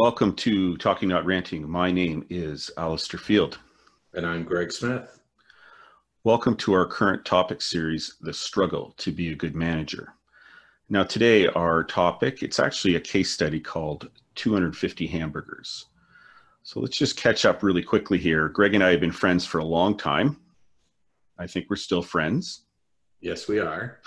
Welcome to Talking Not Ranting. My name is Alistair Field. And I'm Greg Smith. Welcome to our current topic series, The Struggle to Be a Good Manager. Now today our topic, it's actually a case study called 250 Hamburgers. So let's just catch up really quickly here. Greg and I have been friends for a long time. I think we're still friends. Yes, we are.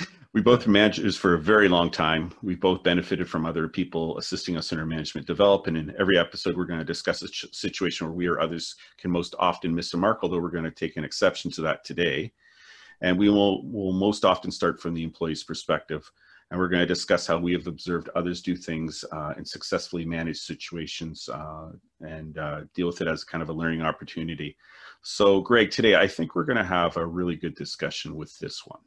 we both been managers for a very long time. We've both benefited from other people assisting us in our management development. And in every episode, we're going to discuss a situation where we or others can most often miss a mark, although we're going to take an exception to that today. And we will, will most often start from the employee's perspective. And we're going to discuss how we have observed others do things uh, and successfully manage situations uh, and uh, deal with it as kind of a learning opportunity. So, Greg, today I think we're going to have a really good discussion with this one.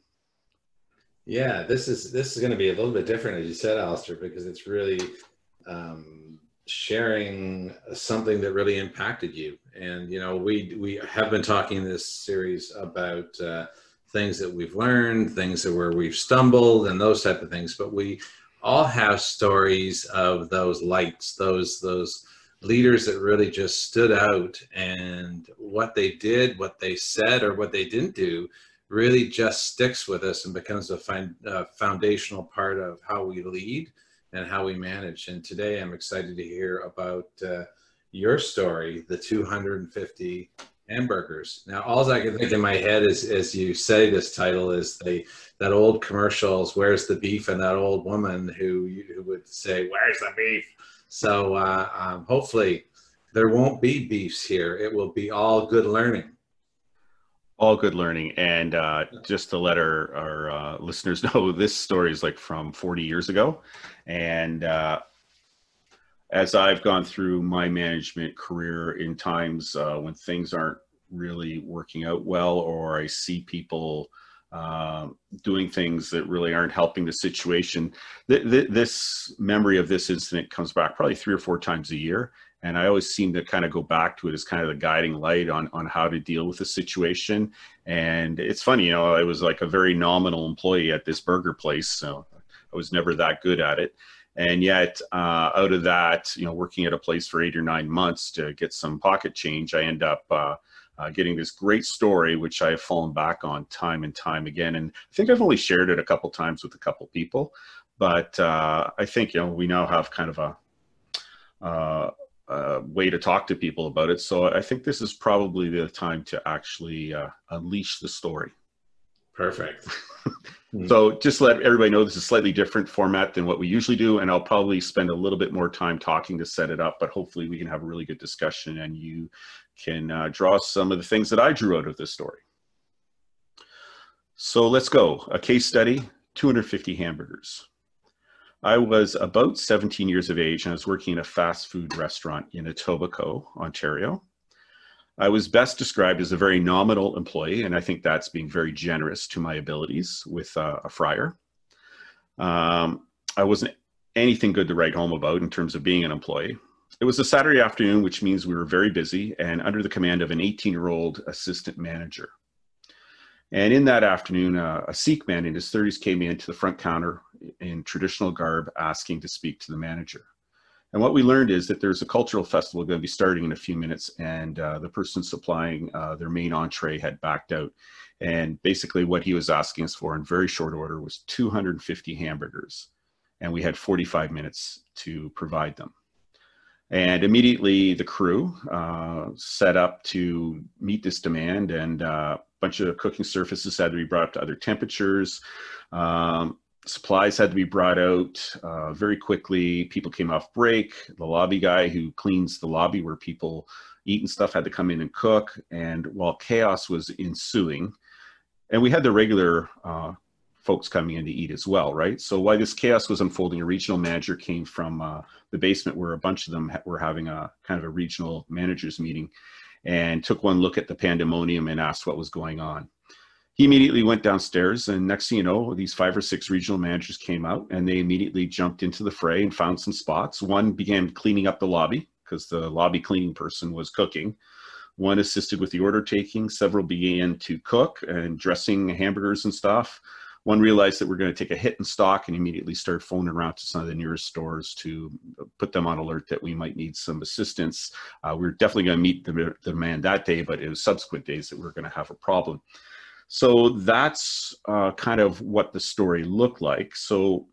Yeah, this is this is going to be a little bit different, as you said, Alistair, because it's really um, sharing something that really impacted you. And you know, we we have been talking in this series about uh, things that we've learned, things that where we've stumbled, and those type of things. But we all have stories of those lights, those those leaders that really just stood out, and what they did, what they said, or what they didn't do really just sticks with us and becomes a find, uh, foundational part of how we lead and how we manage. And today I'm excited to hear about uh, your story, the 250 hamburgers. Now, all I can think in my head is, as you say this title, is the that old commercials. Where's the beef? And that old woman who, who would say, "Where's the beef?" So uh, um, hopefully, there won't be beefs here. It will be all good learning all good learning. And uh, just to let our, our uh, listeners know this story is like from 40 years ago. And uh, as i've gone through my management career in times uh, when things aren't really working out well or i see people um, doing things that really aren't helping the situation th- th- this memory of this incident comes back probably three or four times a year and I always seem to kind of go back to it as kind of the guiding light on on how to deal with the situation. And it's funny, you know, I was like a very nominal employee at this burger place, so I was never that good at it. And yet, uh, out of that, you know, working at a place for eight or nine months to get some pocket change, I end up. Uh, uh, getting this great story, which I have fallen back on time and time again. And I think I've only shared it a couple times with a couple people, but uh, I think you know we now have kind of a uh, uh, way to talk to people about it. So I think this is probably the time to actually uh, unleash the story. Perfect. so just let everybody know this is slightly different format than what we usually do, and I'll probably spend a little bit more time talking to set it up. But hopefully, we can have a really good discussion, and you can uh, draw some of the things that I drew out of this story. So let's go. A case study: 250 hamburgers. I was about 17 years of age and I was working in a fast food restaurant in Etobicoke, Ontario. I was best described as a very nominal employee, and I think that's being very generous to my abilities with uh, a fryer. Um, I wasn't anything good to write home about in terms of being an employee. It was a Saturday afternoon, which means we were very busy and under the command of an 18 year old assistant manager. And in that afternoon, uh, a Sikh man in his 30s came in to the front counter in traditional garb asking to speak to the manager. And what we learned is that there's a cultural festival going to be starting in a few minutes, and uh, the person supplying uh, their main entree had backed out. And basically, what he was asking us for in very short order was 250 hamburgers, and we had 45 minutes to provide them. And immediately, the crew uh, set up to meet this demand, and uh, a bunch of cooking surfaces had to be brought up to other temperatures. Um, supplies had to be brought out uh, very quickly. People came off break. The lobby guy who cleans the lobby where people eat and stuff had to come in and cook. And while chaos was ensuing, and we had the regular uh, folks coming in to eat as well, right? So while this chaos was unfolding, a regional manager came from uh, the basement where a bunch of them ha- were having a kind of a regional managers meeting and took one look at the pandemonium and asked what was going on he immediately went downstairs and next thing you know these five or six regional managers came out and they immediately jumped into the fray and found some spots one began cleaning up the lobby because the lobby cleaning person was cooking one assisted with the order taking several began to cook and dressing hamburgers and stuff one realized that we're going to take a hit in stock and immediately started phoning around to some of the nearest stores to put them on alert that we might need some assistance. Uh, we are definitely going to meet the, the demand that day, but it was subsequent days that we are going to have a problem. So that's uh, kind of what the story looked like. So,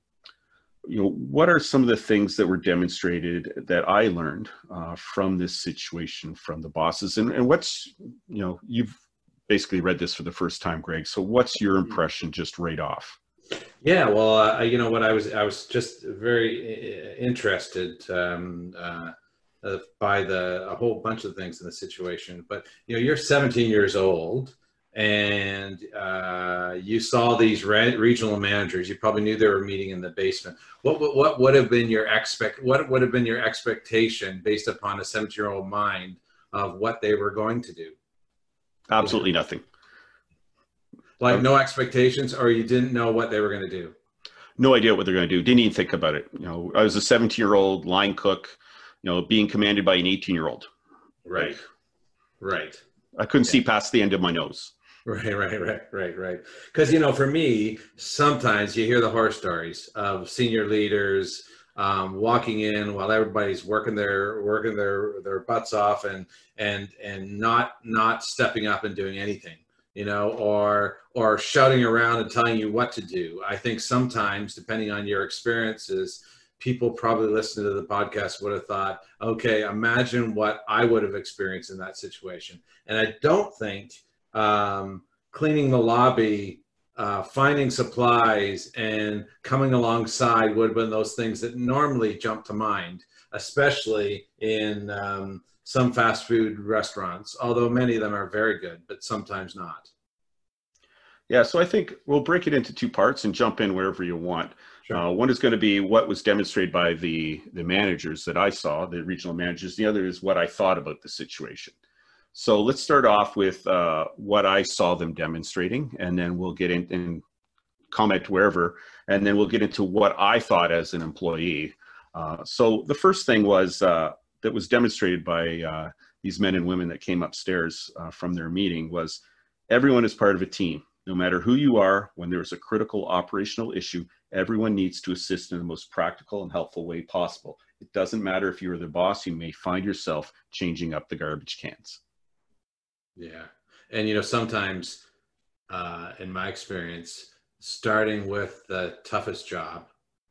you know, what are some of the things that were demonstrated that I learned uh, from this situation from the bosses? And, and what's, you know, you've basically read this for the first time, Greg. So what's your mm-hmm. impression just right off? Yeah, well, uh, you know what I was I was just very interested um, uh, uh, by the a whole bunch of things in the situation. But you know, you're 17 years old, and uh, you saw these re- regional managers. You probably knew they were meeting in the basement. What, what what would have been your expect? What would have been your expectation based upon a 17 year old mind of what they were going to do? Absolutely nothing. Like um, no expectations, or you didn't know what they were going to do. No idea what they're going to do. Didn't even think about it. You know, I was a 17 year old line cook. You know, being commanded by an 18 year old. Right. Right. I couldn't yeah. see past the end of my nose. Right, right, right, right, right. Because you know, for me, sometimes you hear the horror stories of senior leaders um, walking in while everybody's working their working their their butts off and and and not not stepping up and doing anything you know or or shouting around and telling you what to do i think sometimes depending on your experiences people probably listening to the podcast would have thought okay imagine what i would have experienced in that situation and i don't think um, cleaning the lobby uh, finding supplies and coming alongside would have been those things that normally jump to mind, especially in um, some fast food restaurants, although many of them are very good, but sometimes not. Yeah, so I think we'll break it into two parts and jump in wherever you want. Sure. Uh, one is going to be what was demonstrated by the the managers that I saw, the regional managers. The other is what I thought about the situation. So let's start off with uh, what I saw them demonstrating, and then we'll get in and comment wherever, and then we'll get into what I thought as an employee. Uh, so the first thing was uh, that was demonstrated by uh, these men and women that came upstairs uh, from their meeting was everyone is part of a team. No matter who you are, when there is a critical operational issue, everyone needs to assist in the most practical and helpful way possible. It doesn't matter if you're the boss, you may find yourself changing up the garbage cans. Yeah. And, you know, sometimes uh, in my experience, starting with the toughest job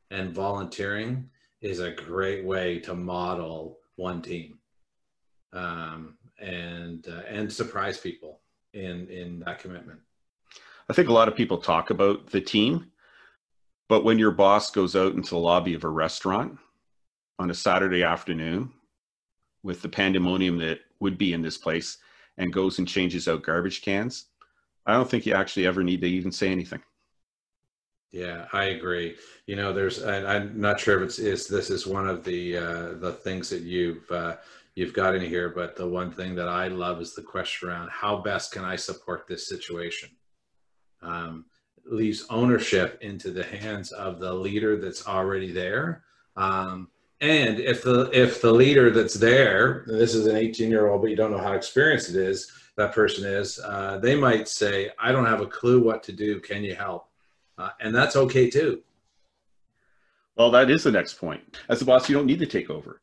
and volunteering is a great way to model one team um, and uh, and surprise people in in that commitment. I think a lot of people talk about the team, but when your boss goes out into the lobby of a restaurant on a Saturday afternoon with the pandemonium that would be in this place, and goes and changes out garbage cans, I don't think you actually ever need to even say anything. Yeah, I agree. You know, there's I, am not sure if it's is this is one of the uh, the things that you've uh, you've got in here, but the one thing that I love is the question around how best can I support this situation. Um, leaves ownership into the hands of the leader that's already there. Um, and if the if the leader that's there, this is an 18 year old, but you don't know how experienced it is, that person is, uh, they might say, "I don't have a clue what to do. Can you help?" Uh, and that's okay too. Well, that is the next point. As a boss, you don't need to take over.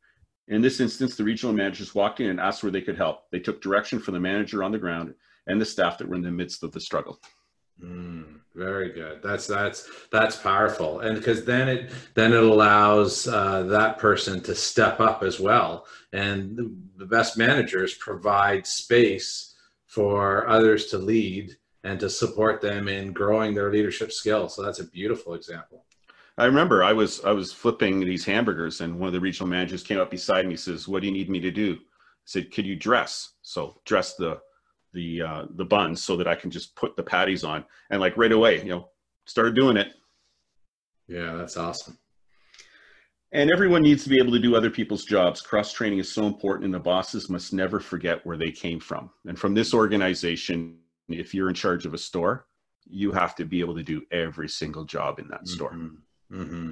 In this instance, the regional managers walked in and asked where they could help. They took direction from the manager on the ground and the staff that were in the midst of the struggle. Mm, very good. That's that's that's powerful, and because then it then it allows uh, that person to step up as well. And the, the best managers provide space for others to lead and to support them in growing their leadership skills. So that's a beautiful example. I remember I was I was flipping these hamburgers, and one of the regional managers came up beside me. Says, "What do you need me to do?" I said, "Could you dress?" So dress the the uh, the buns so that I can just put the patties on and like right away, you know, started doing it. Yeah, that's awesome. And everyone needs to be able to do other people's jobs. Cross training is so important, and the bosses must never forget where they came from. And from this organization, if you're in charge of a store, you have to be able to do every single job in that mm-hmm. store. Mm-hmm.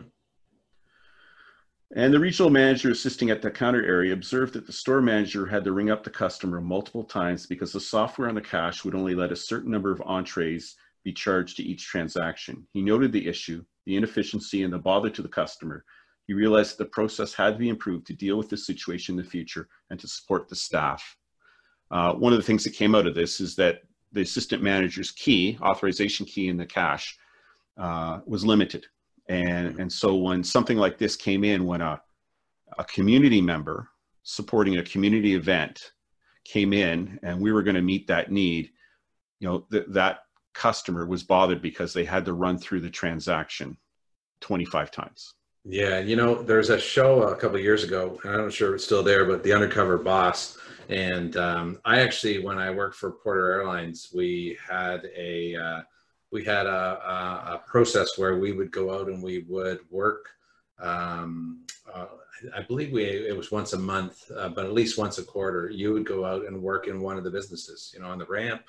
And the regional manager assisting at the counter area observed that the store manager had to ring up the customer multiple times because the software on the cash would only let a certain number of entrees be charged to each transaction. He noted the issue, the inefficiency, and the bother to the customer. He realized that the process had to be improved to deal with this situation in the future and to support the staff. Uh, one of the things that came out of this is that the assistant manager's key, authorization key in the cash, uh, was limited. And, and so when something like this came in, when a, a community member supporting a community event came in and we were going to meet that need, you know, th- that customer was bothered because they had to run through the transaction 25 times. Yeah, you know, there's a show a couple years ago, and I'm not sure it's still there, but The Undercover Boss. And um, I actually, when I worked for Porter Airlines, we had a uh, we had a, a, a, process where we would go out and we would work. Um, uh, I believe we it was once a month, uh, but at least once a quarter. You would go out and work in one of the businesses, you know, on the ramp,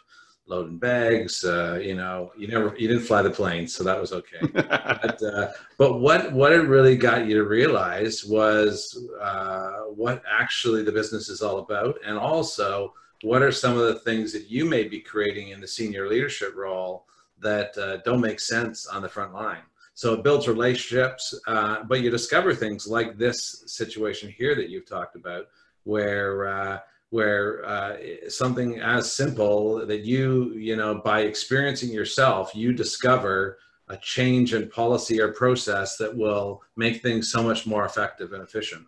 loading bags. Uh, you know, you never you didn't fly the plane, so that was okay. but, uh, but what what it really got you to realize was uh, what actually the business is all about, and also what are some of the things that you may be creating in the senior leadership role that uh, don't make sense on the front line. So it builds relationships, uh, but you discover things like this situation here that you've talked about, where uh, where uh, something as simple that you you know by experiencing yourself you discover a change in policy or process that will make things so much more effective and efficient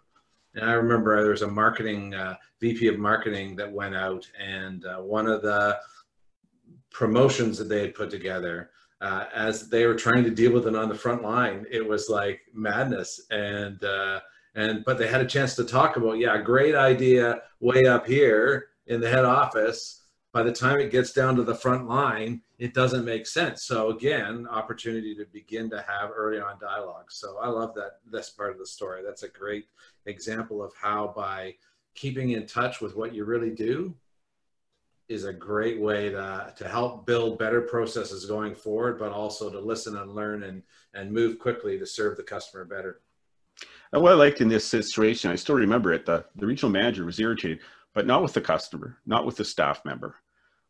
and i remember there was a marketing uh, vp of marketing that went out and uh, one of the promotions that they had put together uh, as they were trying to deal with it on the front line it was like madness. And uh, and but they had a chance to talk about yeah great idea way up here in the head office. By the time it gets down to the front line it doesn't make sense. So again opportunity to begin to have early on dialogue. So i love that this part of the story. That's a great example of how by keeping in touch with what you really do is a great way to, to help build better processes going forward but also to listen and learn and and move quickly to serve the customer better and what I liked in this situation, I still remember it, the, the regional manager was irritated, but not with the customer, not with the staff member,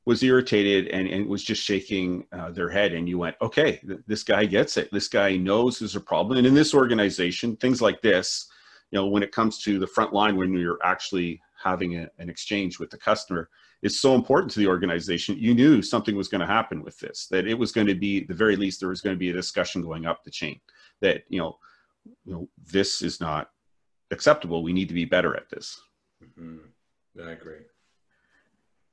was irritated and, and was just shaking uh, their head. And you went, okay, th- this guy gets it. This guy knows there's a problem. And in this organization, things like this, you know, when it comes to the front line, when you're actually having a, an exchange with the customer, is so important to the organization. You knew something was going to happen with this, that it was going to be, the very least, there was going to be a discussion going up the chain that, you know, you know, this is not acceptable. We need to be better at this. Mm-hmm. I agree.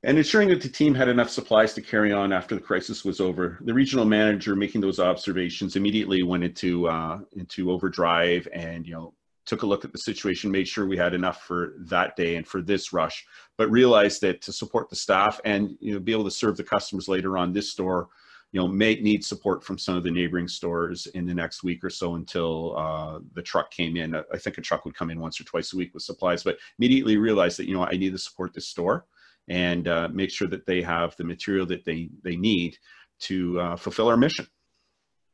And ensuring that the team had enough supplies to carry on after the crisis was over. The regional manager, making those observations, immediately went into uh, into overdrive and you know took a look at the situation, made sure we had enough for that day and for this rush, but realized that to support the staff and you know be able to serve the customers later on, this store you know, may need support from some of the neighboring stores in the next week or so until uh, the truck came in. I think a truck would come in once or twice a week with supplies, but immediately realized that, you know, I need to support this store and uh, make sure that they have the material that they, they need to uh, fulfill our mission.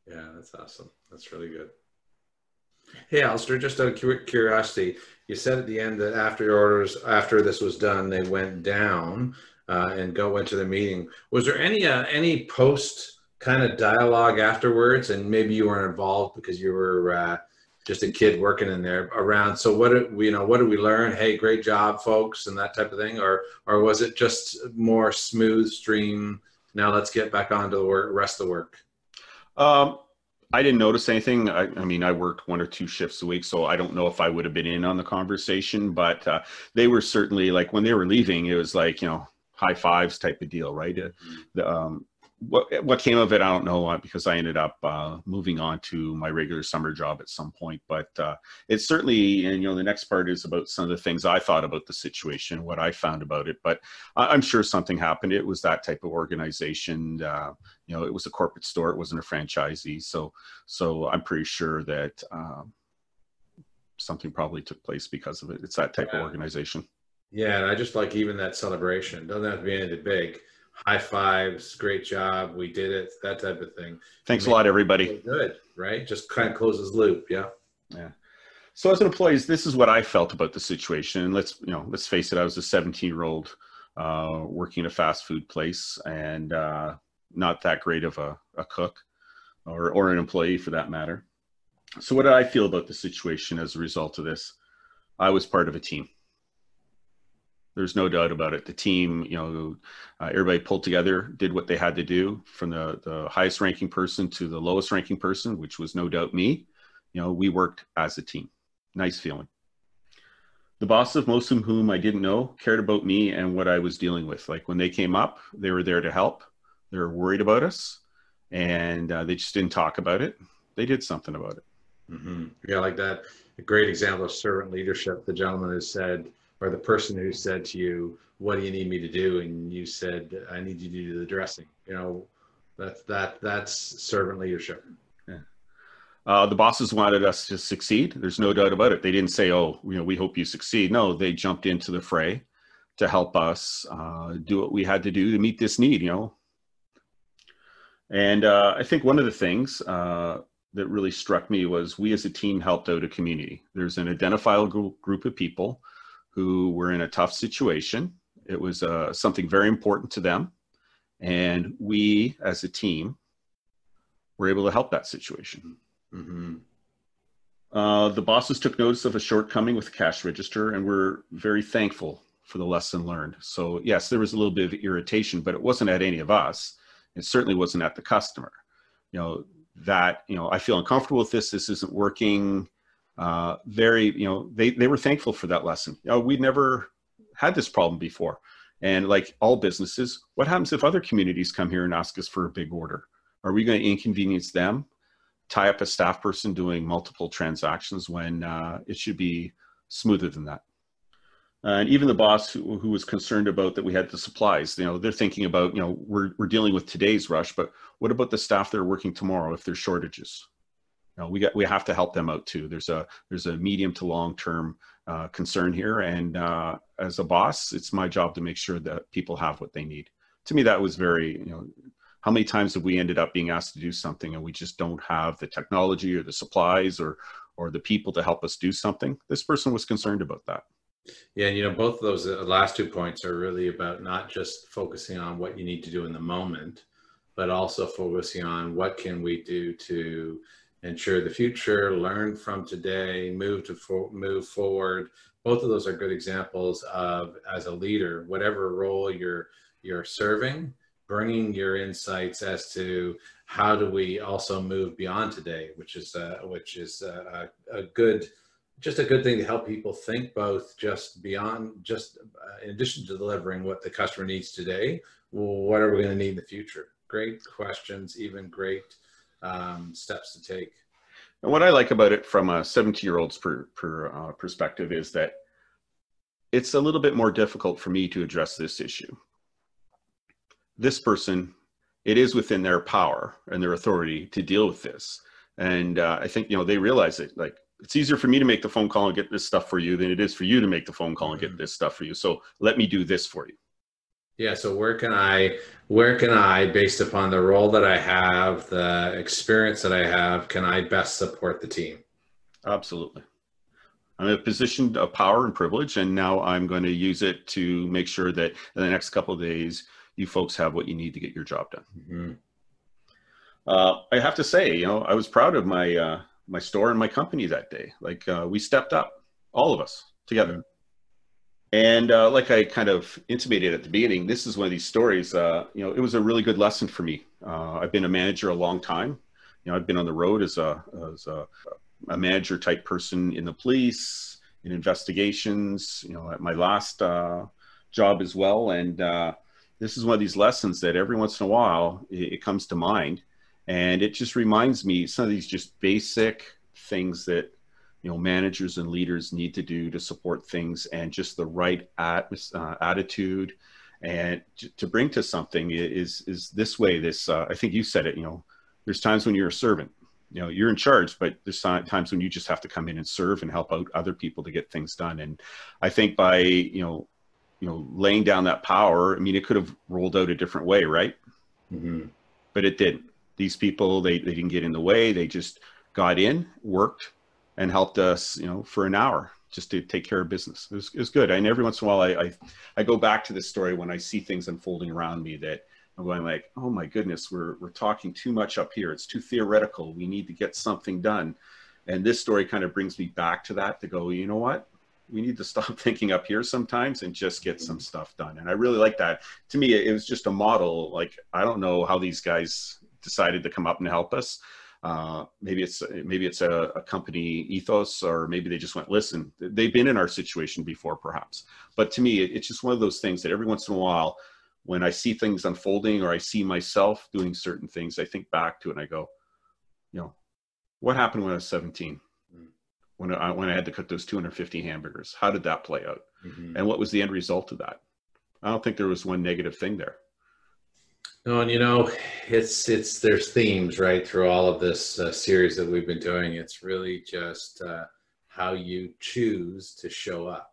Yeah, that's awesome. That's really good. Hey, Alistair, just out of curiosity, you said at the end that after your orders, after this was done, they went down uh, and go into the meeting. Was there any uh, any post kind of dialogue afterwards? And maybe you weren't involved because you were uh, just a kid working in there around. So what did we, you know? What did we learn? Hey, great job, folks, and that type of thing, or or was it just more smooth stream? Now let's get back on to the work, rest of the work. Um, I didn't notice anything. I, I, mean, I worked one or two shifts a week, so I don't know if I would have been in on the conversation. But uh, they were certainly like when they were leaving, it was like you know high fives type of deal, right? Mm-hmm. The, um, what what came of it, I don't know, uh, because I ended up uh, moving on to my regular summer job at some point. But uh, it's certainly, and you know, the next part is about some of the things I thought about the situation, what I found about it. But I'm sure something happened. It was that type of organization. Uh, you know, it was a corporate store. It wasn't a franchisee. So, so I'm pretty sure that um, something probably took place because of it. It's that type yeah. of organization. Yeah, and I just like even that celebration. Doesn't have to be anything big. High fives, great job, we did it, that type of thing. Thanks a lot, everybody. Good, right? Just kind of closes loop. Yeah. Yeah. So as an employee, this is what I felt about the situation. And let's you know, let's face it, I was a 17 year old uh, working in a fast food place, and uh, not that great of a, a cook or, or an employee for that matter. So, what did I feel about the situation as a result of this? I was part of a team. There's no doubt about it. The team, you know, uh, everybody pulled together, did what they had to do from the, the highest ranking person to the lowest ranking person, which was no doubt me. You know, we worked as a team. Nice feeling. The bosses, most of whom I didn't know, cared about me and what I was dealing with. Like when they came up, they were there to help. They were worried about us and uh, they just didn't talk about it. They did something about it. Mm-hmm. Yeah, like that. A great example of servant leadership. The gentleman who said, or the person who said to you, "What do you need me to do?" and you said, "I need you to do the dressing." You know, that's that that's servant leadership. Yeah. Uh, the bosses wanted us to succeed. There's no doubt about it. They didn't say, "Oh, you know, we hope you succeed." No, they jumped into the fray to help us uh, do what we had to do to meet this need. You know, and uh, I think one of the things uh, that really struck me was we as a team helped out a community. There's an identifiable group of people who were in a tough situation. It was uh, something very important to them. And we as a team were able to help that situation. Mm-hmm. Uh, the bosses took notice of a shortcoming with the cash register and were very thankful for the lesson learned. So, yes, there was a little bit of irritation, but it wasn't at any of us. It certainly wasn't at the customer. You know, that you know i feel uncomfortable with this this isn't working uh, very you know they, they were thankful for that lesson. You know, we'd never had this problem before. And like all businesses what happens if other communities come here and ask us for a big order? Are we going to inconvenience them? Tie up a staff person doing multiple transactions when uh, it should be smoother than that. And even the boss who, who, was concerned about that we had the supplies you know they're thinking about you know we're, we're dealing with today's rush but what about the staff that are working tomorrow if there's shortages you know, we got we have to help them out too. There's a there's a medium to long term uh, concern here. And uh, as a boss it's my job to make sure that people have what they need. To me that was very you know how many times have we ended up being asked to do something and we just don't have the technology or the supplies or or the people to help us do something? This person was concerned about that. Yeah, and you know, both of those uh, last two points are really about not just focusing on what you need to do in the moment, but also focusing on what can we do to ensure the future, learn from today, move to move forward. Both of those are good examples of as a leader, whatever role you're you're serving, bringing your insights as to how do we also move beyond today, which is uh, which is uh, a, a good just a good thing to help people think both just beyond just uh, in addition to delivering what the customer needs today well, what are we going to need in the future great questions even great um, steps to take and what i like about it from a 17 year old's per, per uh, perspective is that it's a little bit more difficult for me to address this issue this person it is within their power and their authority to deal with this and uh, i think you know they realize it like it's easier for me to make the phone call and get this stuff for you than it is for you to make the phone call and get mm-hmm. this stuff for you. So let me do this for you. Yeah. So where can I, where can I, based upon the role that I have, the experience that I have, can I best support the team? Absolutely. I'm in a position of power and privilege, and now I'm going to use it to make sure that in the next couple of days, you folks have what you need to get your job done. Mm-hmm. Uh, I have to say, you know, I was proud of my uh, my store and my company that day. Like uh, we stepped up, all of us together. And uh, like I kind of intimated at the beginning, this is one of these stories. Uh, you know, it was a really good lesson for me. Uh, I've been a manager a long time. You know, I've been on the road as a as a, a manager type person in the police, in investigations. You know, at my last uh, job as well. And uh, this is one of these lessons that every once in a while it, it comes to mind and it just reminds me some of these just basic things that you know managers and leaders need to do to support things and just the right atmos- uh, attitude and to bring to something is is this way this uh, i think you said it you know there's times when you're a servant you know you're in charge but there's times when you just have to come in and serve and help out other people to get things done. And i think by you know you know laying down that power i mean it could have rolled out a different way right? Mm-hmm. but it didn't. These people they, they didn't get in the way. They just got in worked and helped us you know for an hour just to take care of business it was, it was good and every once in a while I, I, I go back to this story when i see things unfolding around me that I'm going like, oh my goodness, we're we're talking too much up here. It's too theoretical. We need to get something done. And this story kind of brings me back to that to go, you know what? We need to stop thinking up here sometimes and just get some stuff done. And I really like that. To me, it was just a model. Like I don't know how these guys decided to come up and help us. Uh, maybe it's maybe it's a, a, company ethos, or maybe they just went, listen, they've been in our situation before, perhaps. But to me, it's just one of those things that every once in a while, when I see things unfolding or I see myself doing certain things, I think back to it and I go, you know, what happened when I was 17? Mm. When I, when I had to cook those 250 hamburgers, how did that play out? Mm-hmm. And what was the end result of that? I don't think there was one negative thing there. No, and you know, it's it's there's themes right through all of this uh, series that we've been doing. It's really just uh, how you choose to show up,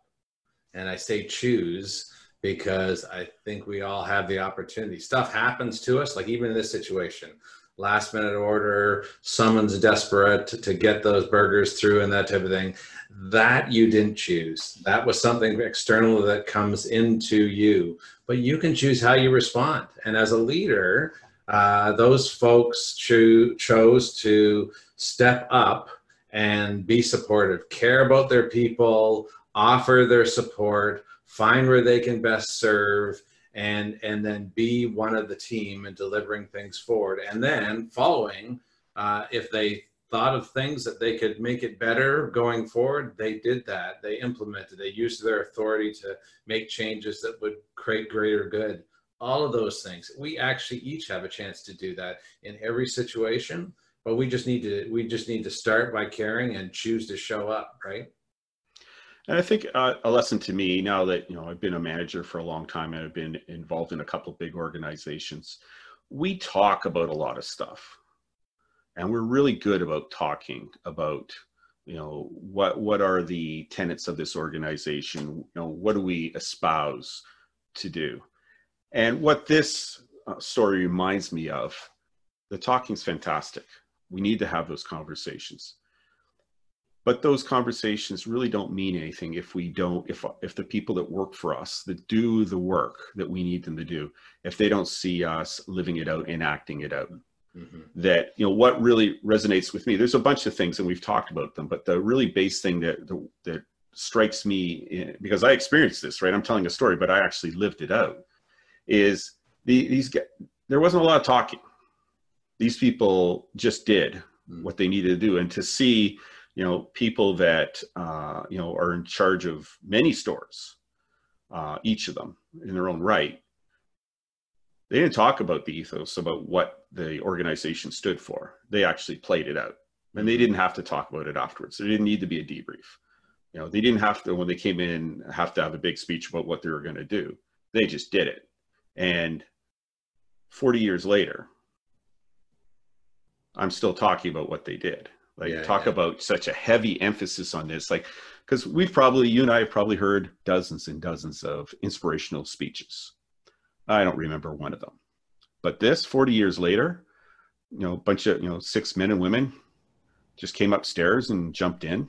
and I say choose because I think we all have the opportunity. Stuff happens to us, like even in this situation, last minute order, someone's desperate to, to, get those burgers through and that type of thing. That you didn't choose. That was something external that comes into you, but you can choose how you respond. And as a leader, uh, those folks cho- chose to step up and be supportive, care about their people, offer their support, find where they can best serve, and and then be one of the team and delivering things forward. And then following uh, if they thought of things that they could make it better going forward they did that. They implemented they used their authority to make changes that would create greater good. All of those things. We actually each have a chance to do that in every situation but we just need to we just need to start by caring and choose to show up right and I think uh, a lesson to me now that you know I've been a manager for a long time and I've been involved in a couple of big organizations, we talk about a lot of stuff, and we're really good about talking about you know what what are the tenets of this organization? You know what do we espouse to do? And what this uh, story reminds me of the talking's fantastic. We need to have those conversations but those conversations really don't mean anything if we don't if if the people that work for us that do the work that we need them to do if they don't see us living it out and acting it out mm-hmm. that you know what really resonates with me there's a bunch of things and we've talked about them but the really base thing that that strikes me in, because i experienced this right i'm telling a story but i actually lived it out is the, these there wasn't a lot of talking these people just did mm-hmm. what they needed to do and to see you know people that uh, you know are in charge of many stores uh, each of them in their own right they didn't talk about the ethos about what the organization stood for. They actually played it out and they didn't have to talk about it afterwards. There didn't need to be a debrief. You know they didn't have to when they came in have to have a big speech about what they were going to do. They just did it. And 40 years later i'm still talking about what they did like yeah, talk yeah. about such a heavy emphasis on this like because we've probably you and i have probably heard dozens and dozens of inspirational speeches. I don't remember one of them. But this 40 years later you know a bunch of you know six men and women just came upstairs and jumped in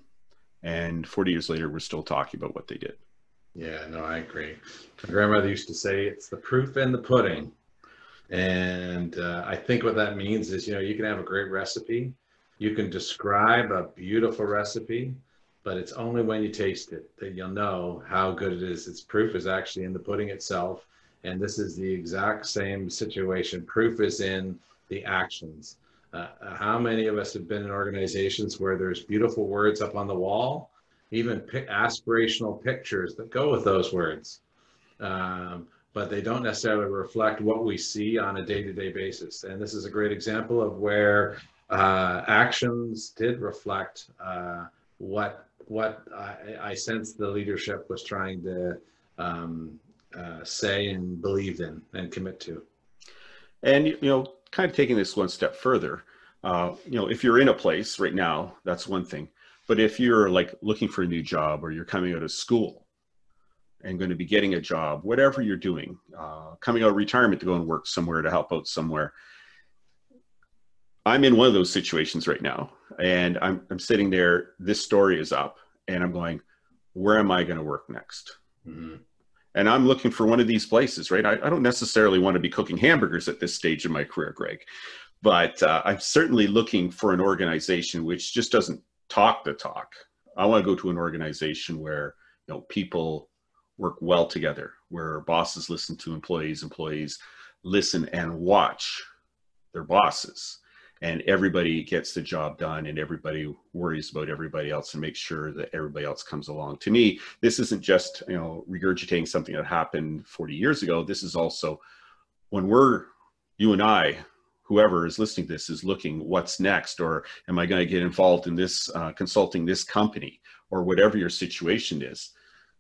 and 40 years later we're still talking about what they did. Yeah no i agree. My grandmother used to say it's the proof in the pudding. And uh, i think what that means is you know you can have a great recipe you can describe a beautiful recipe, but it's only when you taste it that you'll know how good it is. Its proof is actually in the pudding itself. And this is the exact same situation. Proof is in the actions. Uh, uh how many of us have been in organizations where there's beautiful words up on the wall, even aspirational pictures that go with those words, um, but they don't necessarily reflect what we see on a day to day basis. And this is a great example of where uh, actions did reflect uh, what what I, I, sensed the leadership was trying to um, uh, say and believe in and commit to. And you know, kind of taking this one step further, uh, you know, if you're in a place right now, that's one thing. But if you're like looking for a new job or you're coming out of school and going to be getting a job, whatever you're doing, uh, coming out of retirement to go and work somewhere to help out somewhere, I'm in one of those situations right now, and I'm I'm sitting there. This story is up, and I'm going, where am I going to work next? Mm-hmm. and I'm looking for one of these places, right? I, I, don't necessarily want to be cooking hamburgers at this stage of my career, Greg, but uh, I'm certainly looking for an organization which just doesn't talk the talk. I want to go to an organization where you know people work well together, where bosses listen to employees, employees listen and watch their bosses and everybody gets the job done and everybody worries about everybody else and makes sure that everybody else comes along. To me this isn't just you know regurgitating something that happened 40 years ago. This is also when we're you and i whoever is listening to this is looking what's next? Or am i going to get involved in this uh, consulting this company? Or whatever your situation is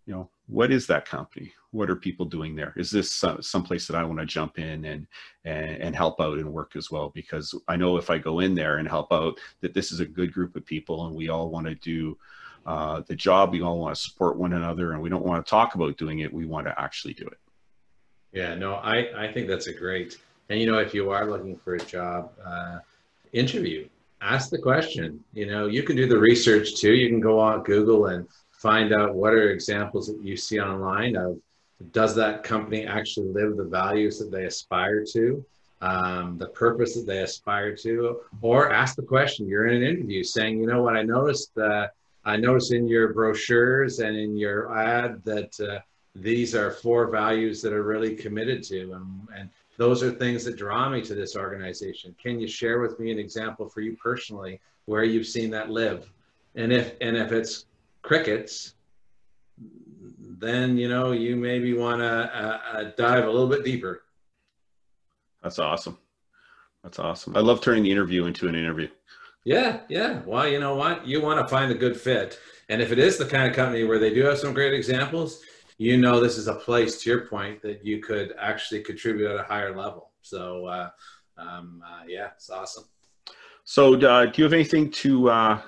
you know what is that company? What are people doing there? Is this some, someplace that i want to jump in and, and and help out and work as well? Because i know if i go in there and help out that this is a good group of people and we all want to do uh, the job. We all want to support one another and we don't want to talk about doing it. We want to actually do it. Yeah no i i think that's a great and you know if you are looking for a job uh, interview ask the question. You know you can do the research too. You can go on google and find out what are examples that you see online of does that company actually live the values that they aspire to um, the purpose that they aspire to? Or ask the question you're in an interview saying you know what? I noticed uh, i noticed in your brochures and in your ad that uh, these are four values that are really committed to and, and those are things that draw me to this organization. Can you share with me an example for you personally where you've seen that live? And if and if it's crickets, then you know you maybe want to uh, uh, dive a little bit deeper. That's awesome. That's awesome. I love turning the interview into an interview. Yeah, yeah. Well, you know what? You want to find a good fit, and if it is the kind of company where they do have some great examples, you know this is a place. To your point, that you could actually contribute at a higher level. So, uh, um, uh, yeah, it's awesome. So, uh, do you have anything to uh,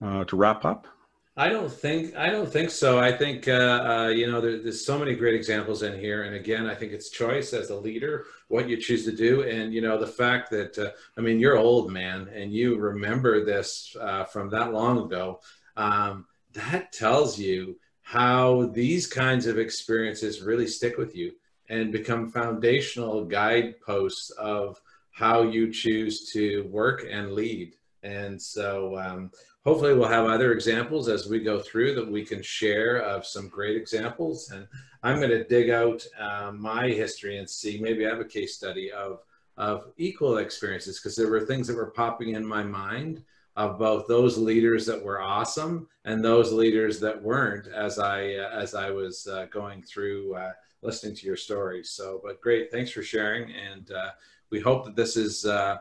to wrap up? I don't think I don't think so. I think uh, uh, you know there, there's so many great examples in here, and again, I think it's choice as a leader what you choose to do, and you know the fact that uh, I mean you're old man and you remember this uh, from that long ago. Um, that tells you how these kinds of experiences really stick with you and become foundational guideposts of how you choose to work and lead. And so, um, hopefully we'll have other examples as we go through that we can share of some great examples. And I'm going to dig out uh, my history and see maybe I have a case study of of equal experiences because there were things that were popping in my mind of both those leaders that were awesome and those leaders that weren't as I uh, as I was uh, going through uh, listening to your stories. So, but great, thanks for sharing, and uh, we hope that this has uh,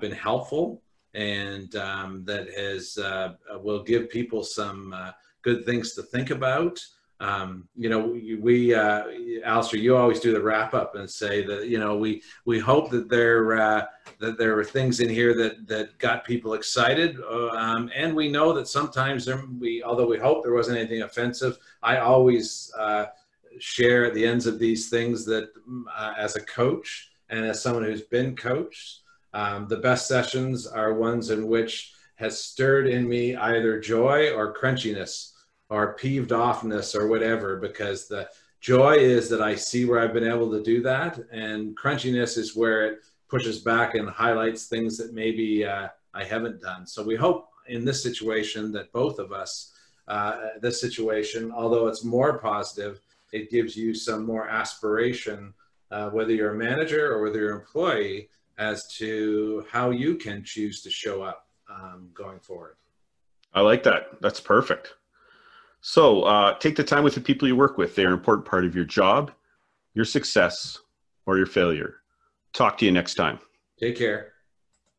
been helpful and um, that has uh, will give people some uh, good things to think about. Um, you know, we, we uh, Alistair, you always do the wrap up and say that you know we we hope that there uh, that there are things in here that that got people excited, uh, um, and we know that sometimes there, we although we hope there wasn't anything offensive. I always uh, share at the ends of these things that uh, as a coach and as someone who's been coached um, the best sessions are ones in which has stirred in me either joy or crunchiness or peeved offness or whatever, because the joy is that I see where I've been able to do that, and crunchiness is where it pushes back and highlights things that maybe uh, I haven't done. So we hope in this situation that both of us, uh, this situation, although it's more positive, it gives you some more aspiration, uh, whether you're a manager or whether you're an employee, as to how you can choose to show up um, going forward. I like that. That's perfect. So uh, take the time with the people you work with. They're an important part of your job, your success, or your failure. Talk to you next time. Take care.